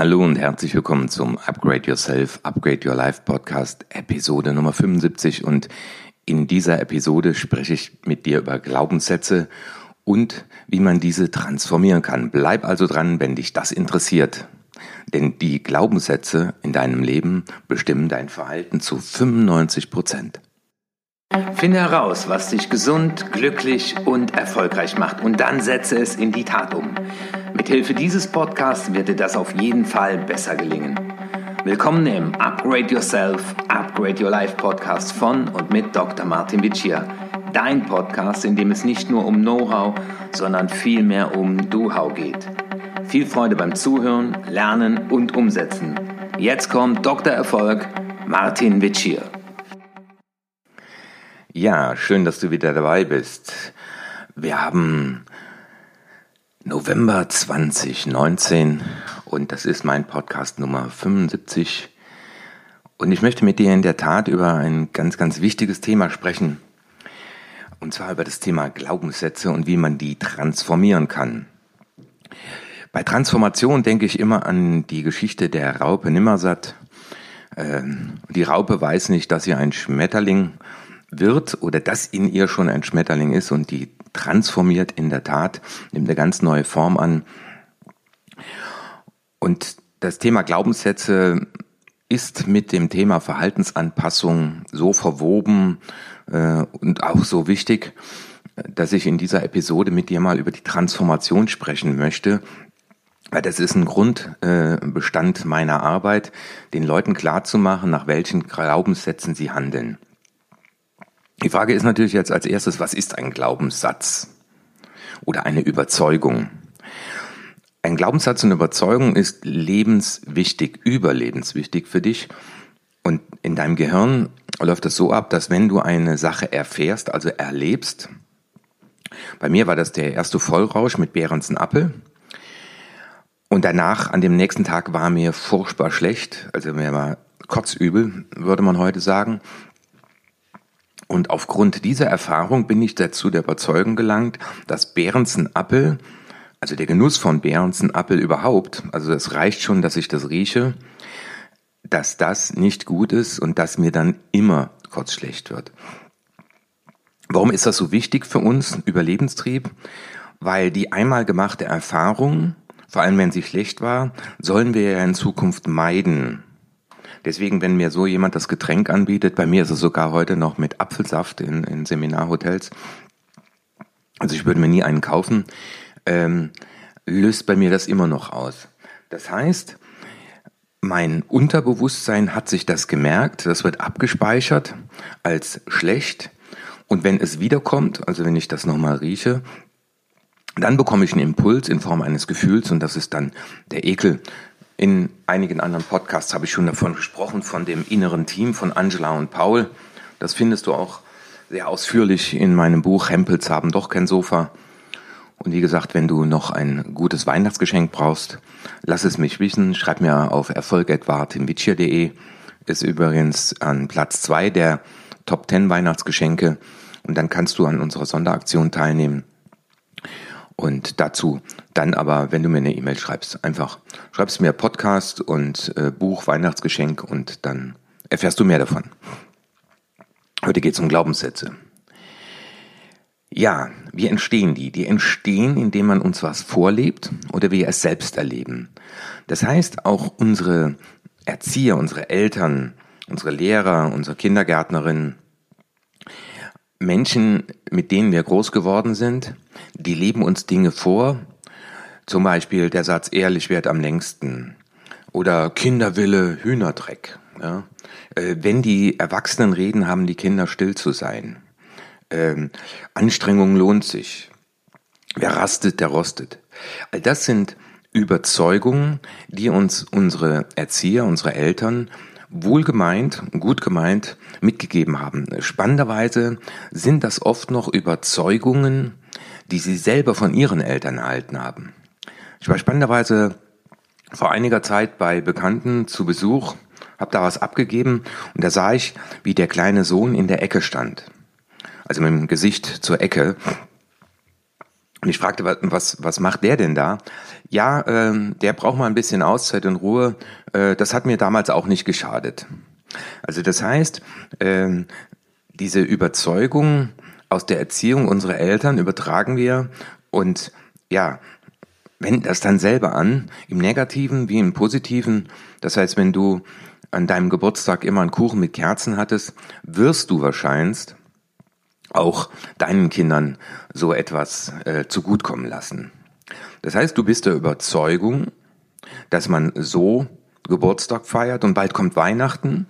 Hallo und herzlich willkommen zum Upgrade Yourself, Upgrade Your Life Podcast, Episode Nummer 75. Und in dieser Episode spreche ich mit dir über Glaubenssätze und wie man diese transformieren kann. Bleib also dran, wenn dich das interessiert. Denn die Glaubenssätze in deinem Leben bestimmen dein Verhalten zu 95 Prozent. Finde heraus, was dich gesund, glücklich und erfolgreich macht und dann setze es in die Tat um. Mithilfe dieses Podcasts wird dir das auf jeden Fall besser gelingen. Willkommen im Upgrade Yourself, Upgrade Your Life Podcast von und mit Dr. Martin Vicia. Dein Podcast, in dem es nicht nur um Know-how, sondern vielmehr um Do-How geht. Viel Freude beim Zuhören, Lernen und Umsetzen. Jetzt kommt Dr. Erfolg, Martin Vicia. Ja, schön, dass du wieder dabei bist. Wir haben November 2019 und das ist mein Podcast Nummer 75. Und ich möchte mit dir in der Tat über ein ganz, ganz wichtiges Thema sprechen. Und zwar über das Thema Glaubenssätze und wie man die transformieren kann. Bei Transformation denke ich immer an die Geschichte der Raupe Nimmersatt. Ähm, die Raupe weiß nicht, dass sie ein Schmetterling wird oder dass in ihr schon ein Schmetterling ist und die transformiert in der Tat, nimmt eine ganz neue Form an. Und das Thema Glaubenssätze ist mit dem Thema Verhaltensanpassung so verwoben äh, und auch so wichtig, dass ich in dieser Episode mit dir mal über die Transformation sprechen möchte. Weil das ist ein Grundbestand äh, meiner Arbeit, den Leuten klarzumachen, nach welchen Glaubenssätzen sie handeln. Die Frage ist natürlich jetzt als erstes, was ist ein Glaubenssatz oder eine Überzeugung? Ein Glaubenssatz und Überzeugung ist lebenswichtig, überlebenswichtig für dich. Und in deinem Gehirn läuft es so ab, dass wenn du eine Sache erfährst, also erlebst, bei mir war das der erste Vollrausch mit Behrensen Appel. Und danach, an dem nächsten Tag, war mir furchtbar schlecht. Also mir war kotzübel, würde man heute sagen. Und aufgrund dieser Erfahrung bin ich dazu der Überzeugung gelangt, dass Behrensen Appel, also der Genuss von Behrensen Appel überhaupt, also es reicht schon, dass ich das rieche, dass das nicht gut ist und dass mir dann immer kurz schlecht wird. Warum ist das so wichtig für uns, Überlebenstrieb? Weil die einmal gemachte Erfahrung, vor allem wenn sie schlecht war, sollen wir ja in Zukunft meiden. Deswegen, wenn mir so jemand das Getränk anbietet, bei mir ist es sogar heute noch mit Apfelsaft in, in Seminarhotels, also ich würde mir nie einen kaufen, ähm, löst bei mir das immer noch aus. Das heißt, mein Unterbewusstsein hat sich das gemerkt, das wird abgespeichert als schlecht und wenn es wiederkommt, also wenn ich das nochmal rieche, dann bekomme ich einen Impuls in Form eines Gefühls und das ist dann der Ekel. In einigen anderen Podcasts habe ich schon davon gesprochen, von dem inneren Team von Angela und Paul. Das findest du auch sehr ausführlich in meinem Buch Hempels haben doch kein Sofa. Und wie gesagt, wenn du noch ein gutes Weihnachtsgeschenk brauchst, lass es mich wissen. Schreib mir auf erfolg.timvicia.de. Ist übrigens an Platz zwei der Top 10 Weihnachtsgeschenke. Und dann kannst du an unserer Sonderaktion teilnehmen. Und dazu dann aber, wenn du mir eine E-Mail schreibst, einfach schreibst mir Podcast und äh, Buch, Weihnachtsgeschenk und dann erfährst du mehr davon. Heute geht es um Glaubenssätze. Ja, wie entstehen die? Die entstehen, indem man uns was vorlebt oder wir es selbst erleben. Das heißt, auch unsere Erzieher, unsere Eltern, unsere Lehrer, unsere Kindergärtnerinnen, Menschen, mit denen wir groß geworden sind, die leben uns Dinge vor. Zum Beispiel der Satz ehrlich wert am längsten oder Kinderwille Hühnerdreck. Ja? Äh, wenn die Erwachsenen reden, haben die Kinder still zu sein. Ähm, Anstrengung lohnt sich. Wer rastet, der rostet. All das sind Überzeugungen, die uns unsere Erzieher, unsere Eltern wohlgemeint, gut gemeint mitgegeben haben. Spannenderweise sind das oft noch Überzeugungen, die sie selber von ihren Eltern erhalten haben. Ich war spannenderweise vor einiger Zeit bei Bekannten zu Besuch, habe da was abgegeben und da sah ich, wie der kleine Sohn in der Ecke stand. Also mit dem Gesicht zur Ecke. Und ich fragte, was, was macht der denn da? Ja, ähm, der braucht mal ein bisschen Auszeit und Ruhe. Äh, das hat mir damals auch nicht geschadet. Also das heißt, ähm, diese Überzeugung aus der Erziehung unserer Eltern übertragen wir und ja, wenden das dann selber an, im Negativen wie im Positiven. Das heißt, wenn du an deinem Geburtstag immer einen Kuchen mit Kerzen hattest, wirst du wahrscheinlich auch deinen Kindern so etwas äh, zugutkommen lassen. Das heißt, du bist der Überzeugung, dass man so Geburtstag feiert und bald kommt Weihnachten.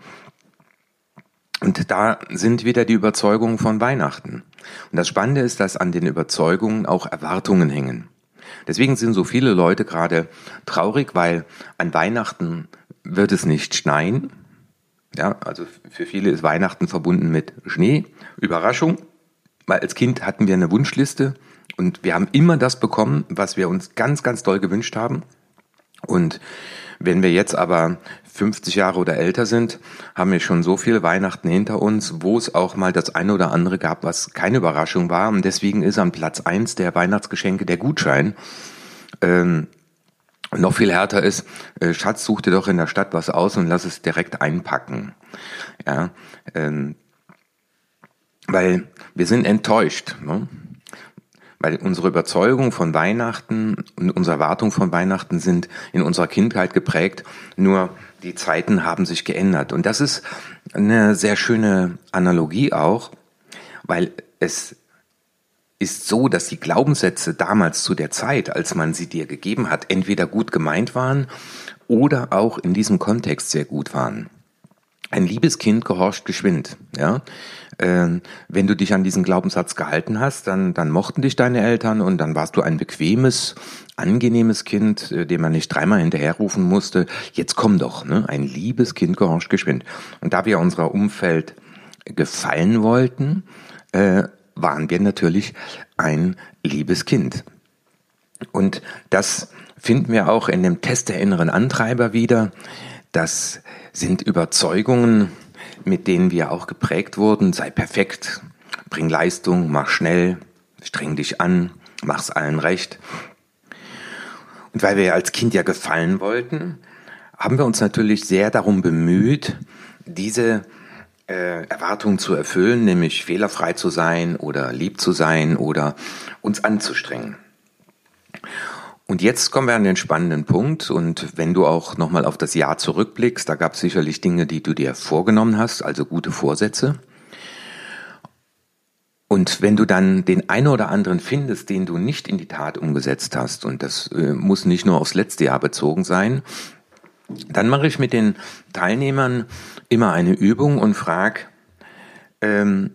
Und da sind wieder die Überzeugungen von Weihnachten. Und das Spannende ist, dass an den Überzeugungen auch Erwartungen hängen. Deswegen sind so viele Leute gerade traurig, weil an Weihnachten wird es nicht schneien. Ja, also für viele ist Weihnachten verbunden mit Schnee, Überraschung weil als Kind hatten wir eine Wunschliste und wir haben immer das bekommen, was wir uns ganz, ganz doll gewünscht haben. Und wenn wir jetzt aber 50 Jahre oder älter sind, haben wir schon so viele Weihnachten hinter uns, wo es auch mal das eine oder andere gab, was keine Überraschung war. Und deswegen ist an Platz eins der Weihnachtsgeschenke der Gutschein. Ähm, noch viel härter ist, äh, Schatz, such dir doch in der Stadt was aus und lass es direkt einpacken. Ja, ähm, weil wir sind enttäuscht. Ne? Weil unsere Überzeugung von Weihnachten und unsere Erwartung von Weihnachten sind in unserer Kindheit geprägt, nur die Zeiten haben sich geändert. Und das ist eine sehr schöne Analogie auch, weil es ist so, dass die Glaubenssätze damals zu der Zeit, als man sie dir gegeben hat, entweder gut gemeint waren oder auch in diesem Kontext sehr gut waren. Ein liebes Kind gehorcht geschwind, ja. Ähm, wenn du dich an diesen Glaubenssatz gehalten hast, dann, dann mochten dich deine Eltern und dann warst du ein bequemes, angenehmes Kind, äh, dem man nicht dreimal hinterherrufen musste. Jetzt komm doch, ne? Ein liebes Kind gehorcht geschwind. Und da wir unser Umfeld gefallen wollten, äh, waren wir natürlich ein liebes Kind. Und das finden wir auch in dem Test der inneren Antreiber wieder. Das sind Überzeugungen, mit denen wir auch geprägt wurden. Sei perfekt, bring Leistung, mach schnell, streng dich an, mach's allen recht. Und weil wir als Kind ja gefallen wollten, haben wir uns natürlich sehr darum bemüht, diese äh, Erwartungen zu erfüllen, nämlich fehlerfrei zu sein oder lieb zu sein oder uns anzustrengen. Und jetzt kommen wir an den spannenden Punkt. Und wenn du auch nochmal auf das Jahr zurückblickst, da gab es sicherlich Dinge, die du dir vorgenommen hast, also gute Vorsätze. Und wenn du dann den einen oder anderen findest, den du nicht in die Tat umgesetzt hast, und das äh, muss nicht nur aufs letzte Jahr bezogen sein, dann mache ich mit den Teilnehmern immer eine Übung und frage, ähm,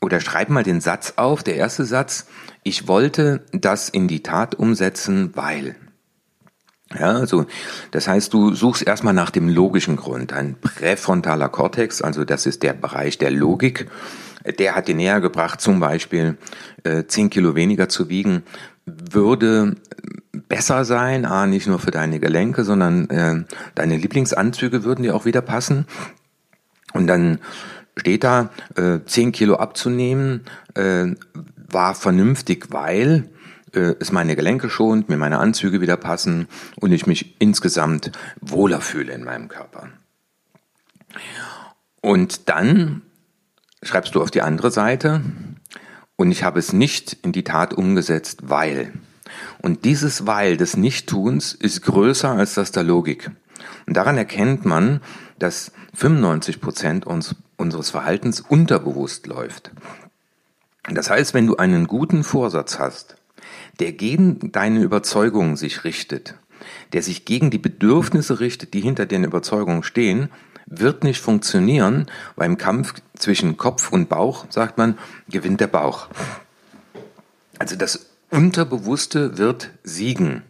oder schreib mal den Satz auf, der erste Satz, ich wollte das in die Tat umsetzen, weil. Ja, also das heißt, du suchst erstmal nach dem logischen Grund. Ein präfrontaler Kortex, also das ist der Bereich der Logik, der hat dir näher gebracht, zum Beispiel äh, 10 Kilo weniger zu wiegen, würde besser sein, a, nicht nur für deine Gelenke, sondern äh, deine Lieblingsanzüge würden dir auch wieder passen. Und dann steht da, äh, 10 Kilo abzunehmen, äh, war vernünftig, weil äh, es meine Gelenke schont, mir meine Anzüge wieder passen und ich mich insgesamt wohler fühle in meinem Körper. Und dann schreibst du auf die andere Seite und ich habe es nicht in die Tat umgesetzt, weil. Und dieses Weil des Nichttuns ist größer als das der Logik. Und daran erkennt man, dass 95 Prozent uns, unseres Verhaltens unterbewusst läuft. Das heißt, wenn du einen guten Vorsatz hast, der gegen deine Überzeugungen sich richtet, der sich gegen die Bedürfnisse richtet, die hinter den Überzeugungen stehen, wird nicht funktionieren. Beim Kampf zwischen Kopf und Bauch, sagt man, gewinnt der Bauch. Also das Unterbewusste wird siegen.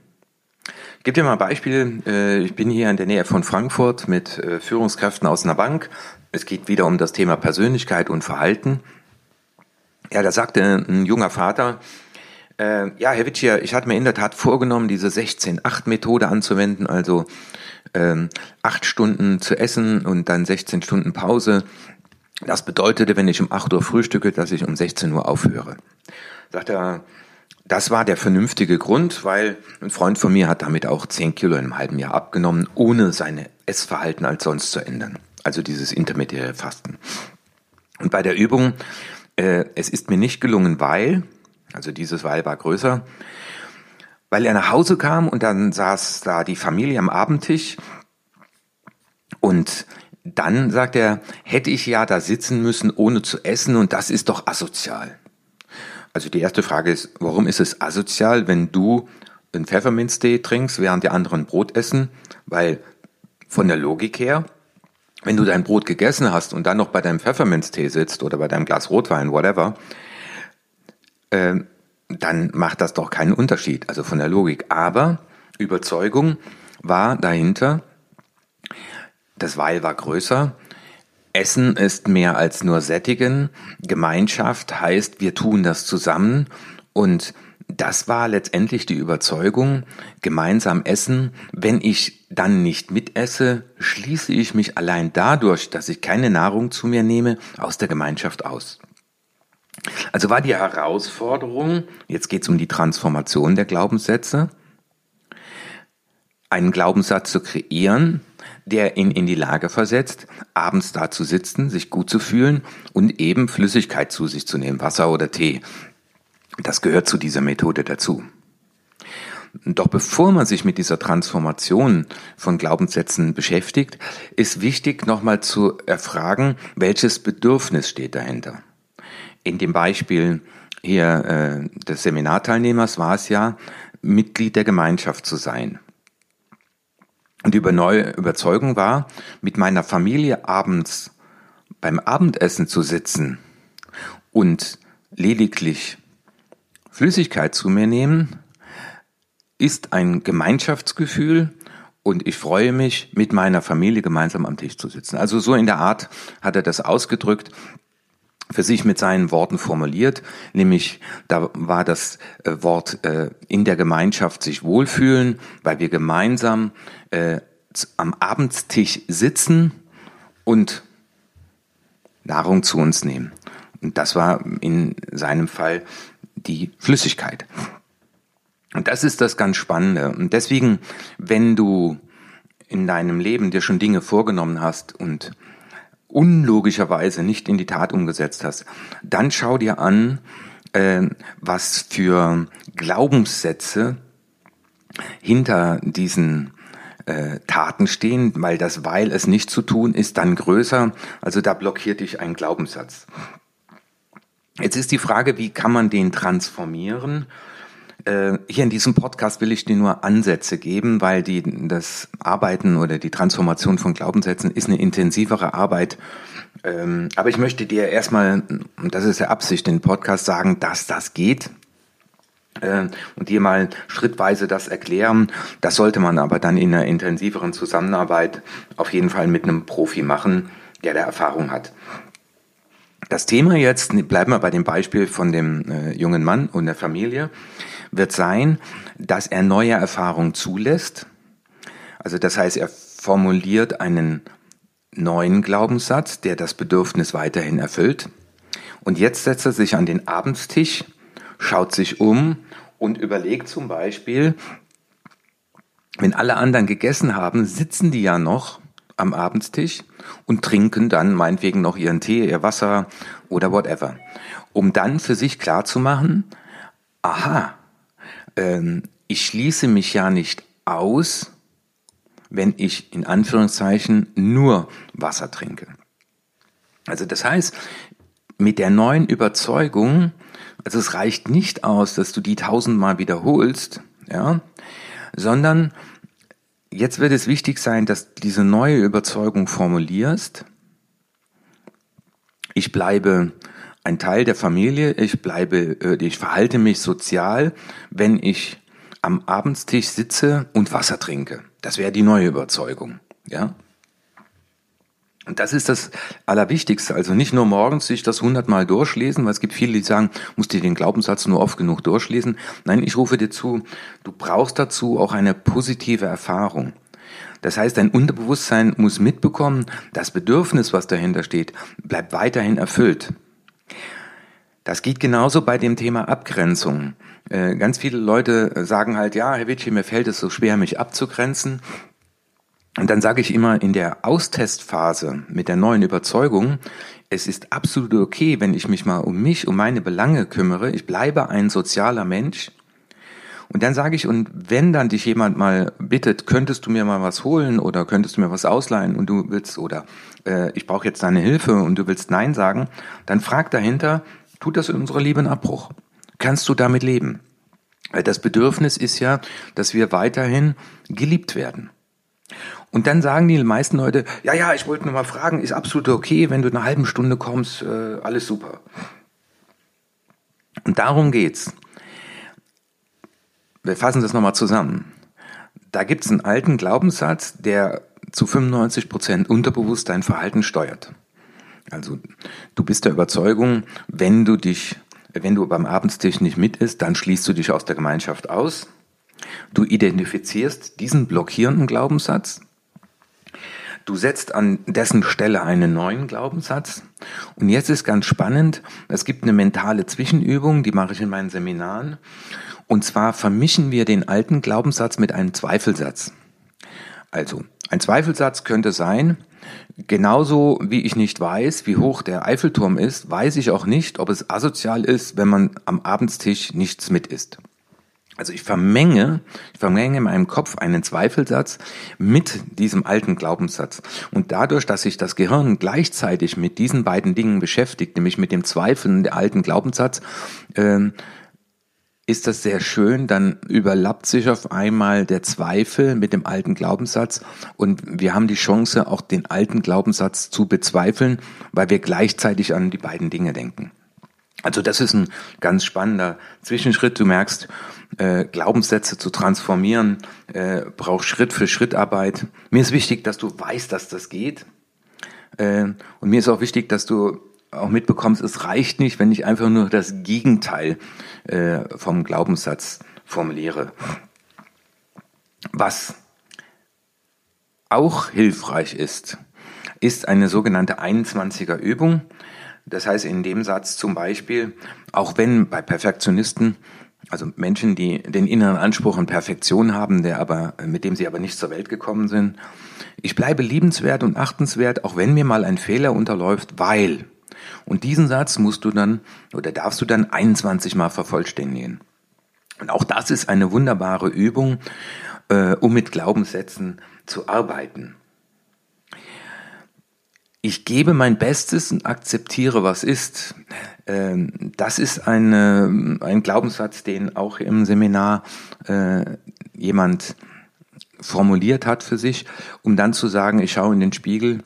Ich gebe dir mal ein Beispiel. Äh, ich bin hier in der Nähe von Frankfurt mit äh, Führungskräften aus einer Bank. Es geht wieder um das Thema Persönlichkeit und Verhalten. Ja, da sagte ein junger Vater, äh, ja, Herr Witschier, ich hatte mir in der Tat vorgenommen, diese 16-8-Methode anzuwenden, also ähm, acht Stunden zu essen und dann 16 Stunden Pause. Das bedeutete, wenn ich um 8 Uhr frühstücke, dass ich um 16 Uhr aufhöre. Sagt er, Das war der vernünftige Grund, weil ein Freund von mir hat damit auch 10 Kilo in einem halben Jahr abgenommen, ohne seine Essverhalten als sonst zu ändern. Also dieses intermediäre Fasten. Und bei der Übung, äh, es ist mir nicht gelungen, weil, also dieses Weil war größer, weil er nach Hause kam und dann saß da die Familie am Abendtisch und dann sagt er, hätte ich ja da sitzen müssen, ohne zu essen und das ist doch asozial. Also die erste Frage ist, warum ist es asozial, wenn du einen Pfefferminztee trinkst, während die anderen Brot essen? Weil von der Logik her, wenn du dein Brot gegessen hast und dann noch bei deinem Pfefferminztee sitzt oder bei deinem Glas Rotwein, whatever, äh, dann macht das doch keinen Unterschied, also von der Logik. Aber Überzeugung war dahinter, das Weil war größer, Essen ist mehr als nur sättigen. Gemeinschaft heißt, wir tun das zusammen. Und das war letztendlich die Überzeugung, gemeinsam essen. Wenn ich dann nicht mitesse, schließe ich mich allein dadurch, dass ich keine Nahrung zu mir nehme, aus der Gemeinschaft aus. Also war die Herausforderung, jetzt geht es um die Transformation der Glaubenssätze, einen Glaubenssatz zu kreieren, der ihn in die Lage versetzt, abends da zu sitzen, sich gut zu fühlen und eben Flüssigkeit zu sich zu nehmen, Wasser oder Tee. Das gehört zu dieser Methode dazu. Doch bevor man sich mit dieser Transformation von Glaubenssätzen beschäftigt, ist wichtig nochmal zu erfragen, welches Bedürfnis steht dahinter. In dem Beispiel hier äh, des Seminarteilnehmers war es ja, Mitglied der Gemeinschaft zu sein. Und die neue Überzeugung war, mit meiner Familie abends beim Abendessen zu sitzen und lediglich Flüssigkeit zu mir nehmen, ist ein Gemeinschaftsgefühl und ich freue mich, mit meiner Familie gemeinsam am Tisch zu sitzen. Also so in der Art hat er das ausgedrückt für sich mit seinen Worten formuliert, nämlich da war das äh, Wort äh, in der Gemeinschaft sich wohlfühlen, weil wir gemeinsam äh, am Abendstisch sitzen und Nahrung zu uns nehmen. Und das war in seinem Fall die Flüssigkeit. Und das ist das ganz Spannende. Und deswegen, wenn du in deinem Leben dir schon Dinge vorgenommen hast und unlogischerweise nicht in die Tat umgesetzt hast, dann schau dir an, äh, was für Glaubenssätze hinter diesen äh, Taten stehen, weil das Weil es nicht zu tun ist dann größer. Also da blockiert dich ein Glaubenssatz. Jetzt ist die Frage, wie kann man den transformieren? Äh, hier in diesem Podcast will ich dir nur Ansätze geben, weil die, das Arbeiten oder die Transformation von Glaubenssätzen ist eine intensivere Arbeit. Ähm, aber ich möchte dir erstmal, und das ist der Absicht, den Podcast sagen, dass das geht äh, und dir mal schrittweise das erklären. Das sollte man aber dann in einer intensiveren Zusammenarbeit auf jeden Fall mit einem Profi machen, der da Erfahrung hat. Das Thema jetzt, bleiben wir bei dem Beispiel von dem äh, jungen Mann und der Familie, wird sein, dass er neue Erfahrungen zulässt. Also das heißt, er formuliert einen neuen Glaubenssatz, der das Bedürfnis weiterhin erfüllt. Und jetzt setzt er sich an den Abendstisch, schaut sich um und überlegt zum Beispiel, wenn alle anderen gegessen haben, sitzen die ja noch am Abendstisch und trinken dann meinetwegen noch ihren Tee, ihr Wasser oder whatever. Um dann für sich klarzumachen, aha, ähm, ich schließe mich ja nicht aus, wenn ich in Anführungszeichen nur Wasser trinke. Also das heißt, mit der neuen Überzeugung, also es reicht nicht aus, dass du die tausendmal wiederholst, ja, sondern jetzt wird es wichtig sein, dass du diese neue Überzeugung formulierst. Ich bleibe ein Teil der Familie, ich bleibe, äh, ich verhalte mich sozial, wenn ich am Abendstisch sitze und Wasser trinke. Das wäre die neue Überzeugung, ja. Und das ist das Allerwichtigste. Also nicht nur morgens sich das hundertmal durchlesen, weil es gibt viele, die sagen, musst du den Glaubenssatz nur oft genug durchlesen. Nein, ich rufe dir zu, du brauchst dazu auch eine positive Erfahrung. Das heißt, dein Unterbewusstsein muss mitbekommen, das Bedürfnis, was dahinter steht, bleibt weiterhin erfüllt. Das geht genauso bei dem Thema Abgrenzung. Äh, ganz viele Leute sagen halt, ja, Herr Witschi, mir fällt es so schwer, mich abzugrenzen. Und dann sage ich immer in der Austestphase mit der neuen Überzeugung, es ist absolut okay, wenn ich mich mal um mich, um meine Belange kümmere. Ich bleibe ein sozialer Mensch. Und dann sage ich, und wenn dann dich jemand mal bittet, könntest du mir mal was holen oder könntest du mir was ausleihen und du willst, oder äh, ich brauche jetzt deine Hilfe und du willst Nein sagen, dann frag dahinter, tut das in unserer Liebe einen Abbruch? Kannst du damit leben? Weil das Bedürfnis ist ja, dass wir weiterhin geliebt werden. Und dann sagen die meisten Leute, ja, ja, ich wollte nur mal fragen, ist absolut okay, wenn du in einer halben Stunde kommst, äh, alles super. Und darum geht's. Wir fassen das nochmal zusammen. Da gibt's einen alten Glaubenssatz, der zu 95 Prozent unterbewusst dein Verhalten steuert. Also du bist der Überzeugung, wenn du dich, wenn du beim Abendstisch nicht mit isst, dann schließt du dich aus der Gemeinschaft aus. Du identifizierst diesen blockierenden Glaubenssatz Du setzt an dessen Stelle einen neuen Glaubenssatz. Und jetzt ist ganz spannend, es gibt eine mentale Zwischenübung, die mache ich in meinen Seminaren. Und zwar vermischen wir den alten Glaubenssatz mit einem Zweifelsatz. Also, ein Zweifelsatz könnte sein, genauso wie ich nicht weiß, wie hoch der Eiffelturm ist, weiß ich auch nicht, ob es asozial ist, wenn man am Abendstisch nichts mit isst. Also ich vermenge, ich vermenge in meinem Kopf einen Zweifelsatz mit diesem alten Glaubenssatz. Und dadurch, dass sich das Gehirn gleichzeitig mit diesen beiden Dingen beschäftigt, nämlich mit dem Zweifeln der alten Glaubenssatz, äh, ist das sehr schön, dann überlappt sich auf einmal der Zweifel mit dem alten Glaubenssatz und wir haben die Chance, auch den alten Glaubenssatz zu bezweifeln, weil wir gleichzeitig an die beiden Dinge denken. Also das ist ein ganz spannender Zwischenschritt. Du merkst, äh, Glaubenssätze zu transformieren, äh, braucht Schritt für Schritt Arbeit. Mir ist wichtig, dass du weißt, dass das geht. Äh, und mir ist auch wichtig, dass du auch mitbekommst, es reicht nicht, wenn ich einfach nur das Gegenteil äh, vom Glaubenssatz formuliere. Was auch hilfreich ist, ist eine sogenannte 21er Übung. Das heißt in dem Satz zum Beispiel, auch wenn bei Perfektionisten, also Menschen, die den inneren Anspruch an Perfektion haben, der aber, mit dem sie aber nicht zur Welt gekommen sind, ich bleibe liebenswert und achtenswert, auch wenn mir mal ein Fehler unterläuft, weil. Und diesen Satz musst du dann oder darfst du dann 21 Mal vervollständigen. Und auch das ist eine wunderbare Übung, äh, um mit Glaubenssätzen zu arbeiten ich gebe mein Bestes und akzeptiere, was ist. Ähm, das ist eine, ein Glaubenssatz, den auch im Seminar äh, jemand formuliert hat für sich, um dann zu sagen, ich schaue in den Spiegel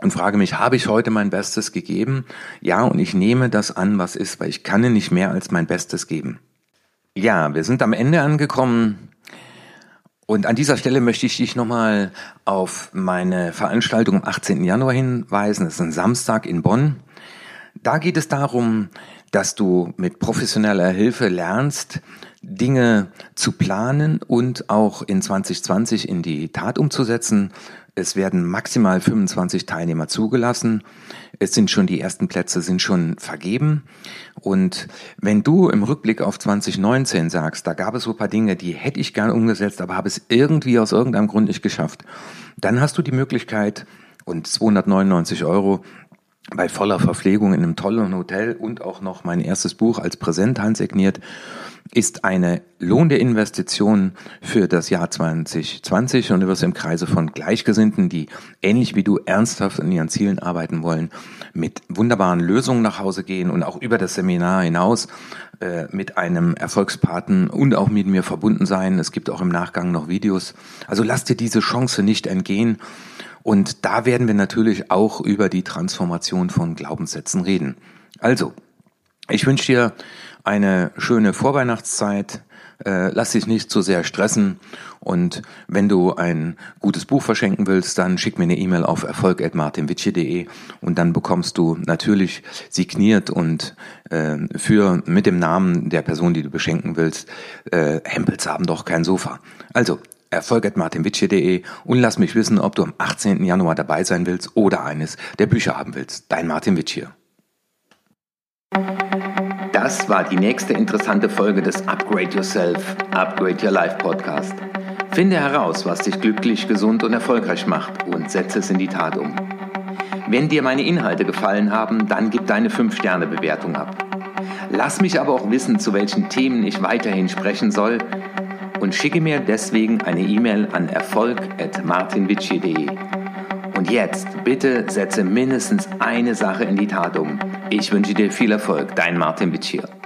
und frage mich, habe ich heute mein Bestes gegeben? Ja, und ich nehme das an, was ist, weil ich kann nicht mehr als mein Bestes geben. Ja, wir sind am Ende angekommen und an dieser Stelle möchte ich dich nochmal auf meine Veranstaltung am 18. Januar hinweisen. Das ist ein Samstag in Bonn. Da geht es darum, dass du mit professioneller Hilfe lernst, Dinge zu planen und auch in 2020 in die Tat umzusetzen. Es werden maximal 25 Teilnehmer zugelassen. Es sind schon die ersten Plätze sind schon vergeben. Und wenn du im Rückblick auf 2019 sagst, da gab es so ein paar Dinge, die hätte ich gern umgesetzt, aber habe es irgendwie aus irgendeinem Grund nicht geschafft, dann hast du die Möglichkeit und 299 Euro bei voller Verpflegung in einem tollen Hotel und auch noch mein erstes Buch als Präsent handsigniert ist eine lohnende Investition für das Jahr 2020 und du wirst im Kreise von Gleichgesinnten, die ähnlich wie du ernsthaft an ihren Zielen arbeiten wollen, mit wunderbaren Lösungen nach Hause gehen und auch über das Seminar hinaus äh, mit einem Erfolgspaten und auch mit mir verbunden sein. Es gibt auch im Nachgang noch Videos. Also lass dir diese Chance nicht entgehen. Und da werden wir natürlich auch über die Transformation von Glaubenssätzen reden. Also, ich wünsche dir eine schöne Vorweihnachtszeit. Äh, lass dich nicht zu sehr stressen. Und wenn du ein gutes Buch verschenken willst, dann schick mir eine E-Mail auf erfolg.martinwitsche.de und dann bekommst du natürlich signiert und äh, für mit dem Namen der Person, die du beschenken willst, äh, Hempels haben doch kein Sofa. Also erfolg.martinwitsche.de und lass mich wissen, ob du am 18. Januar dabei sein willst oder eines der Bücher haben willst. Dein Martin Witsch hier. Das war die nächste interessante Folge des Upgrade Yourself, Upgrade Your Life Podcast. Finde heraus, was dich glücklich, gesund und erfolgreich macht und setze es in die Tat um. Wenn dir meine Inhalte gefallen haben, dann gib deine 5-Sterne-Bewertung ab. Lass mich aber auch wissen, zu welchen Themen ich weiterhin sprechen soll und schicke mir deswegen eine E-Mail an erfolg.martinwitschi.de. Und jetzt bitte setze mindestens eine Sache in die Tat um. Ich wünsche dir viel Erfolg, dein Martin Witschier.